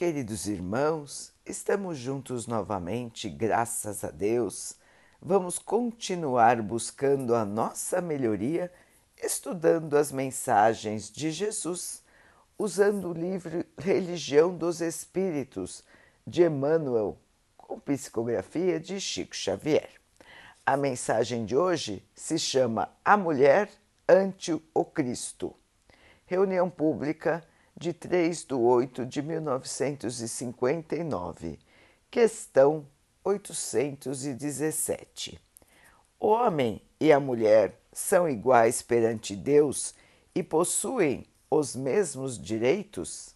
Queridos irmãos, estamos juntos novamente, graças a Deus. Vamos continuar buscando a nossa melhoria, estudando as mensagens de Jesus, usando o livro Religião dos Espíritos de Emmanuel, com psicografia de Chico Xavier. A mensagem de hoje se chama A Mulher ante o Cristo. Reunião pública de 3 de 8 de 1959, questão 817. O homem e a mulher são iguais perante Deus e possuem os mesmos direitos?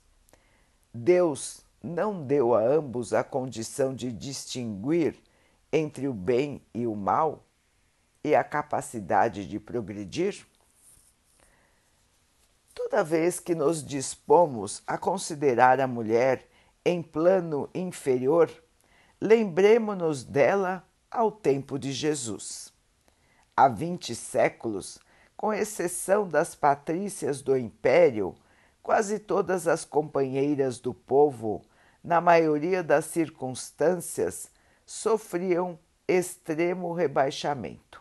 Deus não deu a ambos a condição de distinguir entre o bem e o mal e a capacidade de progredir? Toda vez que nos dispomos a considerar a mulher em plano inferior, lembremos-nos dela ao tempo de Jesus. Há vinte séculos, com exceção das patrícias do império, quase todas as companheiras do povo, na maioria das circunstâncias, sofriam extremo rebaixamento,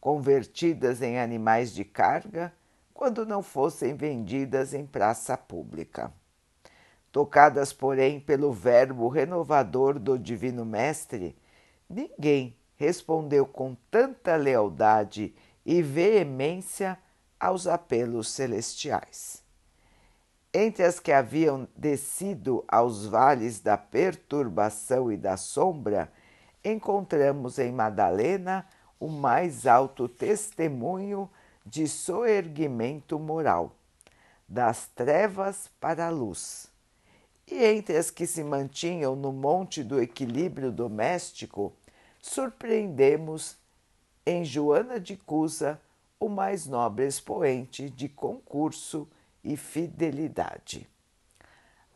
convertidas em animais de carga quando não fossem vendidas em praça pública. Tocadas, porém, pelo verbo renovador do Divino Mestre, ninguém respondeu com tanta lealdade e veemência aos apelos celestiais. Entre as que haviam descido aos vales da perturbação e da sombra, encontramos em Madalena o mais alto testemunho de soerguimento moral, das trevas para a luz. E entre as que se mantinham no monte do equilíbrio doméstico, surpreendemos em Joana de Cusa o mais nobre expoente de concurso e fidelidade.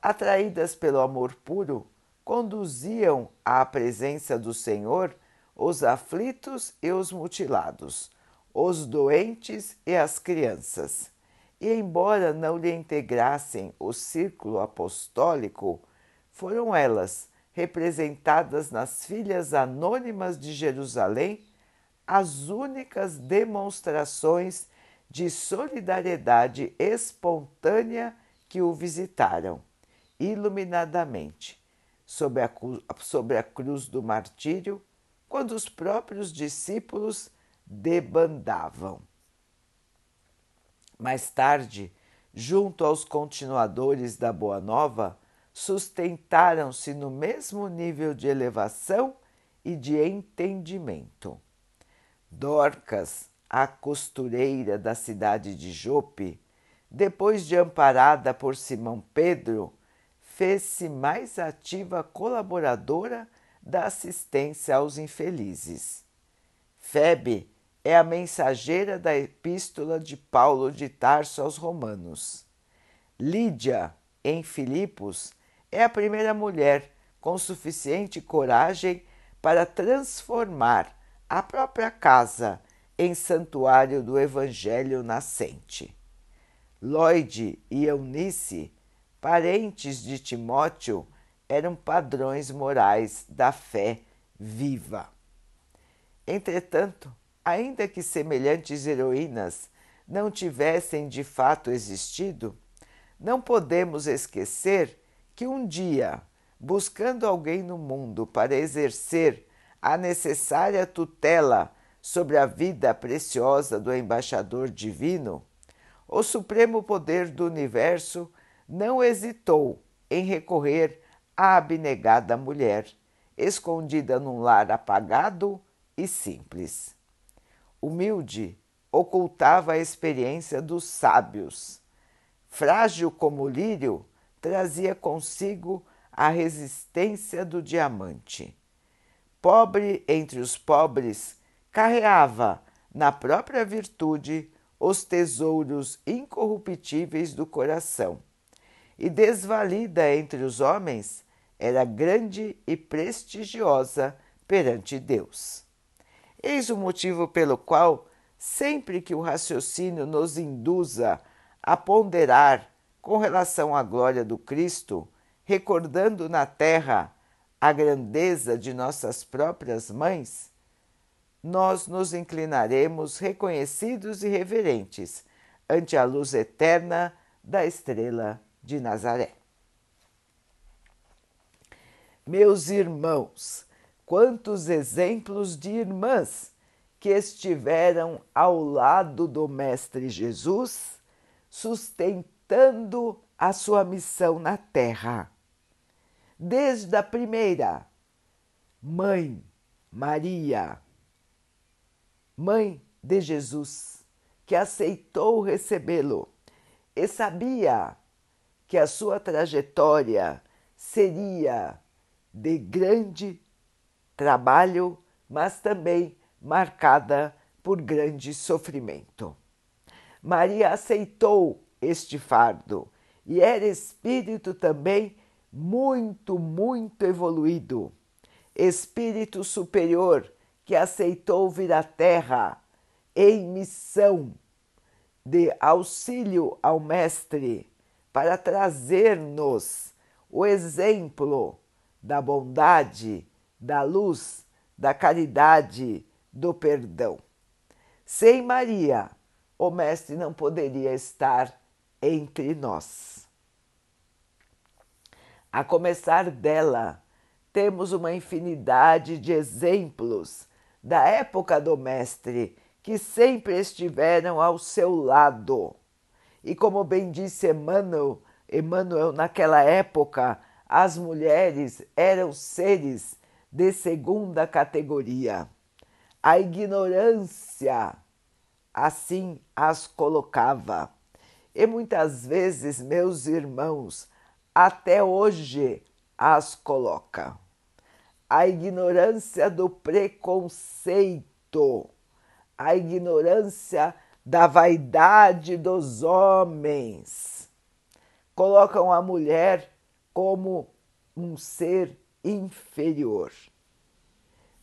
Atraídas pelo amor puro, conduziam à presença do Senhor os aflitos e os mutilados, os doentes e as crianças. E, embora não lhe integrassem o círculo apostólico, foram elas, representadas nas filhas anônimas de Jerusalém, as únicas demonstrações de solidariedade espontânea que o visitaram, iluminadamente, sob a, a cruz do martírio, quando os próprios discípulos debandavam. Mais tarde, junto aos continuadores da Boa Nova, sustentaram-se no mesmo nível de elevação e de entendimento. Dorcas, a costureira da cidade de Jope, depois de amparada por Simão Pedro, fez-se mais ativa colaboradora da assistência aos infelizes. Febe é a mensageira da epístola de Paulo de Tarso aos Romanos. Lídia, em Filipos, é a primeira mulher com suficiente coragem para transformar a própria casa em santuário do Evangelho nascente. Lloyd e Eunice, parentes de Timóteo, eram padrões morais da fé viva. Entretanto, ainda que semelhantes heroínas não tivessem de fato existido, não podemos esquecer que um dia, buscando alguém no mundo para exercer a necessária tutela sobre a vida preciosa do embaixador divino, o supremo poder do universo não hesitou em recorrer à abnegada mulher, escondida num lar apagado e simples humilde, ocultava a experiência dos sábios. Frágil como o lírio, trazia consigo a resistência do diamante. Pobre entre os pobres, carreava na própria virtude os tesouros incorruptíveis do coração. E desvalida entre os homens, era grande e prestigiosa perante Deus. Eis o motivo pelo qual, sempre que o raciocínio nos induza a ponderar com relação à glória do Cristo, recordando na terra a grandeza de nossas próprias mães, nós nos inclinaremos reconhecidos e reverentes ante a luz eterna da estrela de Nazaré. Meus irmãos, quantos exemplos de irmãs que estiveram ao lado do Mestre Jesus, sustentando a sua missão na terra. Desde a primeira, Mãe Maria, Mãe de Jesus, que aceitou recebê-lo e sabia que a sua trajetória seria de grande trabalho, mas também marcada por grande sofrimento. Maria aceitou este fardo e era espírito também muito, muito evoluído, espírito superior que aceitou vir à Terra em missão de auxílio ao Mestre para trazer-nos o exemplo da bondade, da luz, da caridade, do perdão. Sem Maria, o Mestre não poderia estar entre nós. A começar dela, temos uma infinidade de exemplos da época do Mestre que sempre estiveram ao seu lado. E como bem disse Emmanuel, Emmanuel naquela época, as mulheres eram seres de segunda categoria. A ignorância assim as colocava. E muitas vezes, meus irmãos, até hoje as coloca. A ignorância do preconceito, a ignorância da vaidade dos homens. Colocam a mulher como um ser inferior.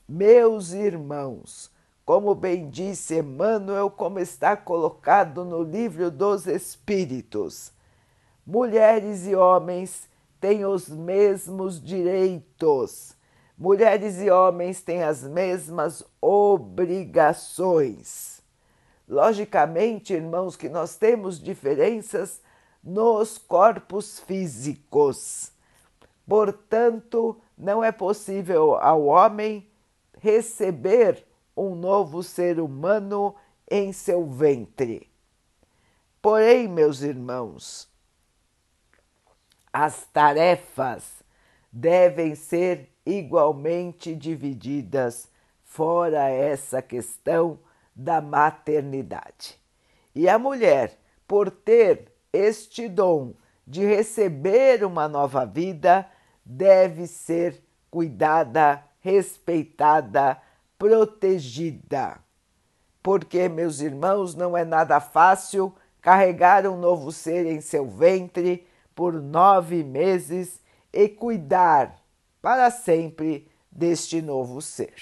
Meus irmãos, como bem disse Emmanuel, como está colocado no livro dos Espíritos, mulheres e homens têm os mesmos direitos, mulheres e homens têm as mesmas obrigações. Logicamente, irmãos, que nós temos diferenças nos corpos físicos. Portanto, não é possível ao homem receber um novo ser humano em seu ventre. Porém, meus irmãos, as tarefas devem ser igualmente divididas fora essa questão da maternidade. E a mulher, por ter este dom de receber uma nova vida, deve ser cuidada, respeitada, protegida. Porque, meus irmãos, não é nada fácil carregar um novo ser em seu ventre por nove meses e cuidar para sempre deste novo ser.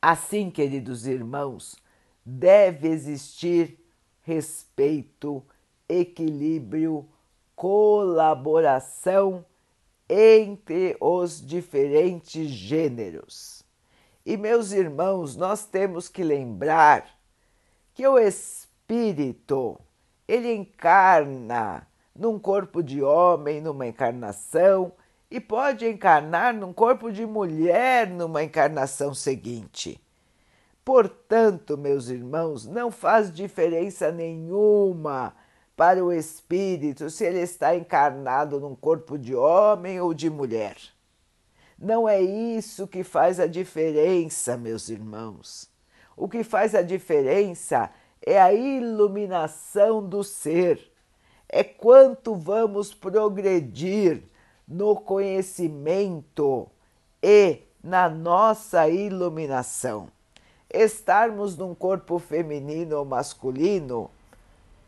Assim, queridos irmãos, deve existir respeito, equilíbrio, colaboração entre os diferentes gêneros. E, meus irmãos, nós temos que lembrar que o espírito ele encarna num corpo de homem, numa encarnação, e pode encarnar num corpo de mulher numa encarnação seguinte. Portanto, meus irmãos, não faz diferença nenhuma para o espírito se ele está encarnado num corpo de homem ou de mulher. Não é isso que faz a diferença, meus irmãos. O que faz a diferença é a iluminação do ser, é quanto vamos progredir no conhecimento e na nossa iluminação. Estarmos num corpo feminino ou masculino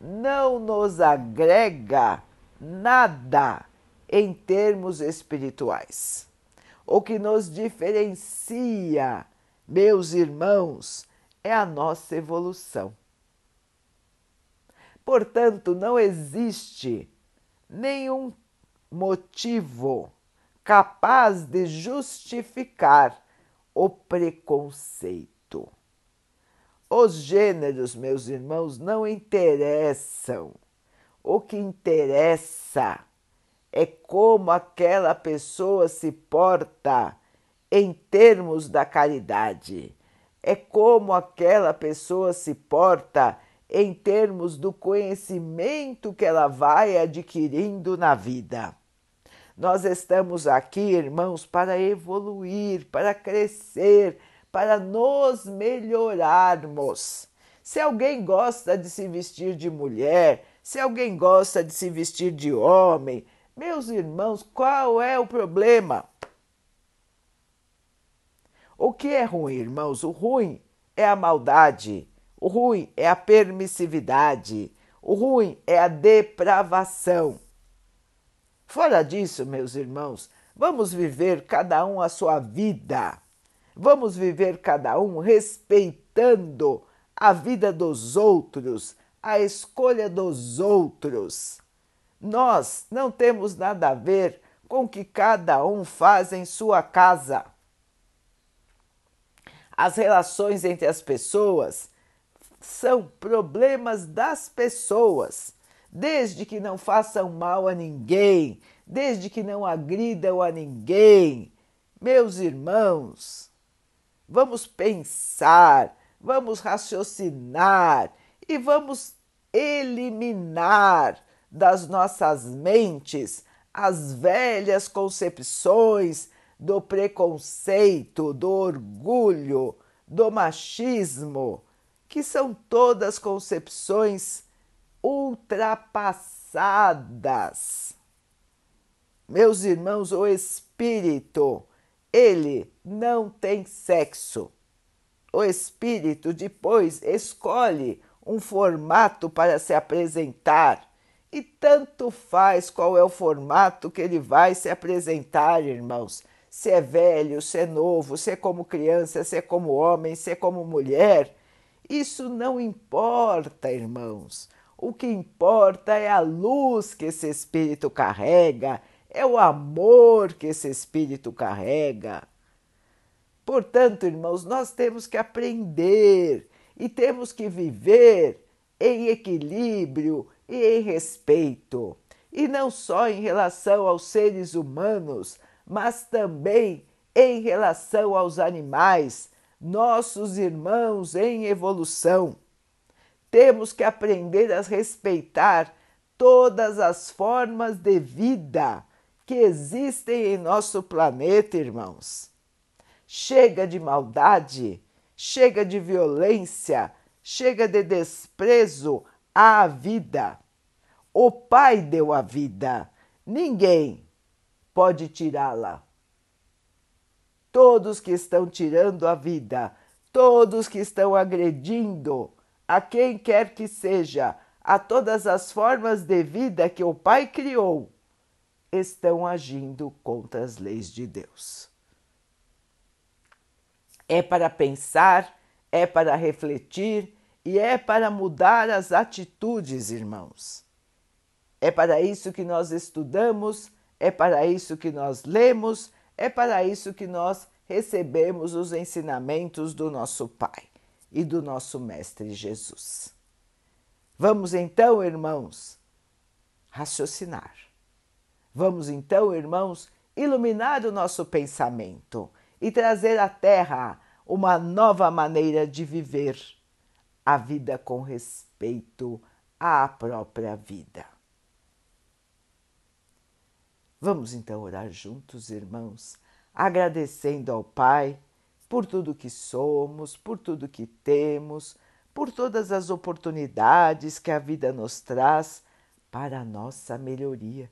não nos agrega nada em termos espirituais. O que nos diferencia, meus irmãos, é a nossa evolução. Portanto, não existe nenhum motivo capaz de justificar o preconceito. Os gêneros, meus irmãos, não interessam. O que interessa é como aquela pessoa se porta em termos da caridade, é como aquela pessoa se porta em termos do conhecimento que ela vai adquirindo na vida. Nós estamos aqui, irmãos, para evoluir, para crescer, para nos melhorarmos. Se alguém gosta de se vestir de mulher, se alguém gosta de se vestir de homem, meus irmãos, qual é o problema? O que é ruim, irmãos? O ruim é a maldade, o ruim é a permissividade, o ruim é a depravação. Fora disso, meus irmãos, vamos viver cada um a sua vida Vamos viver cada um respeitando a vida dos outros, a escolha dos outros. Nós não temos nada a ver com o que cada um faz em sua casa. As relações entre as pessoas são problemas das pessoas, desde que não façam mal a ninguém, desde que não agridam a ninguém. Meus irmãos, vamos pensar, vamos raciocinar e vamos eliminar das nossas mentes as velhas concepções do preconceito, do orgulho, do machismo, que são todas concepções ultrapassadas. Meus irmãos, o espírito ele não tem sexo. O espírito depois escolhe um formato para se apresentar e tanto faz qual é o formato que ele vai se apresentar, irmãos. Se é velho, se é novo, se é como criança, se é como homem, se é como mulher. Isso não importa, irmãos. O que importa é a luz que esse espírito carrega, é o amor que esse espírito carrega. Portanto, irmãos, nós temos que aprender e temos que viver em equilíbrio e em respeito, e não só em relação aos seres humanos, mas também em relação aos animais, nossos irmãos em evolução. Temos que aprender a respeitar todas as formas de vida que existem em nosso planeta, irmãos. Chega de maldade, chega de violência, chega de desprezo à vida. O Pai deu a vida, ninguém pode tirá-la. Todos que estão tirando a vida, todos que estão agredindo a quem quer que seja, a todas as formas de vida que o Pai criou, estão agindo contra as leis de Deus. É para pensar, é para refletir e é para mudar as atitudes, irmãos. É para isso que nós estudamos, é para isso que nós lemos, é para isso que nós recebemos os ensinamentos do nosso Pai e do nosso Mestre Jesus. Vamos então, irmãos, raciocinar. Vamos então, irmãos, iluminar o nosso pensamento e trazer à Terra uma nova maneira de viver a vida com respeito à própria vida. Vamos então orar juntos, irmãos, agradecendo ao Pai por tudo que somos, por tudo que temos, por todas as oportunidades que a vida nos traz para a nossa melhoria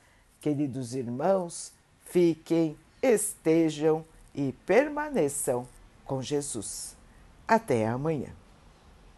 Queridos irmãos, fiquem, estejam e permaneçam com Jesus. Até amanhã.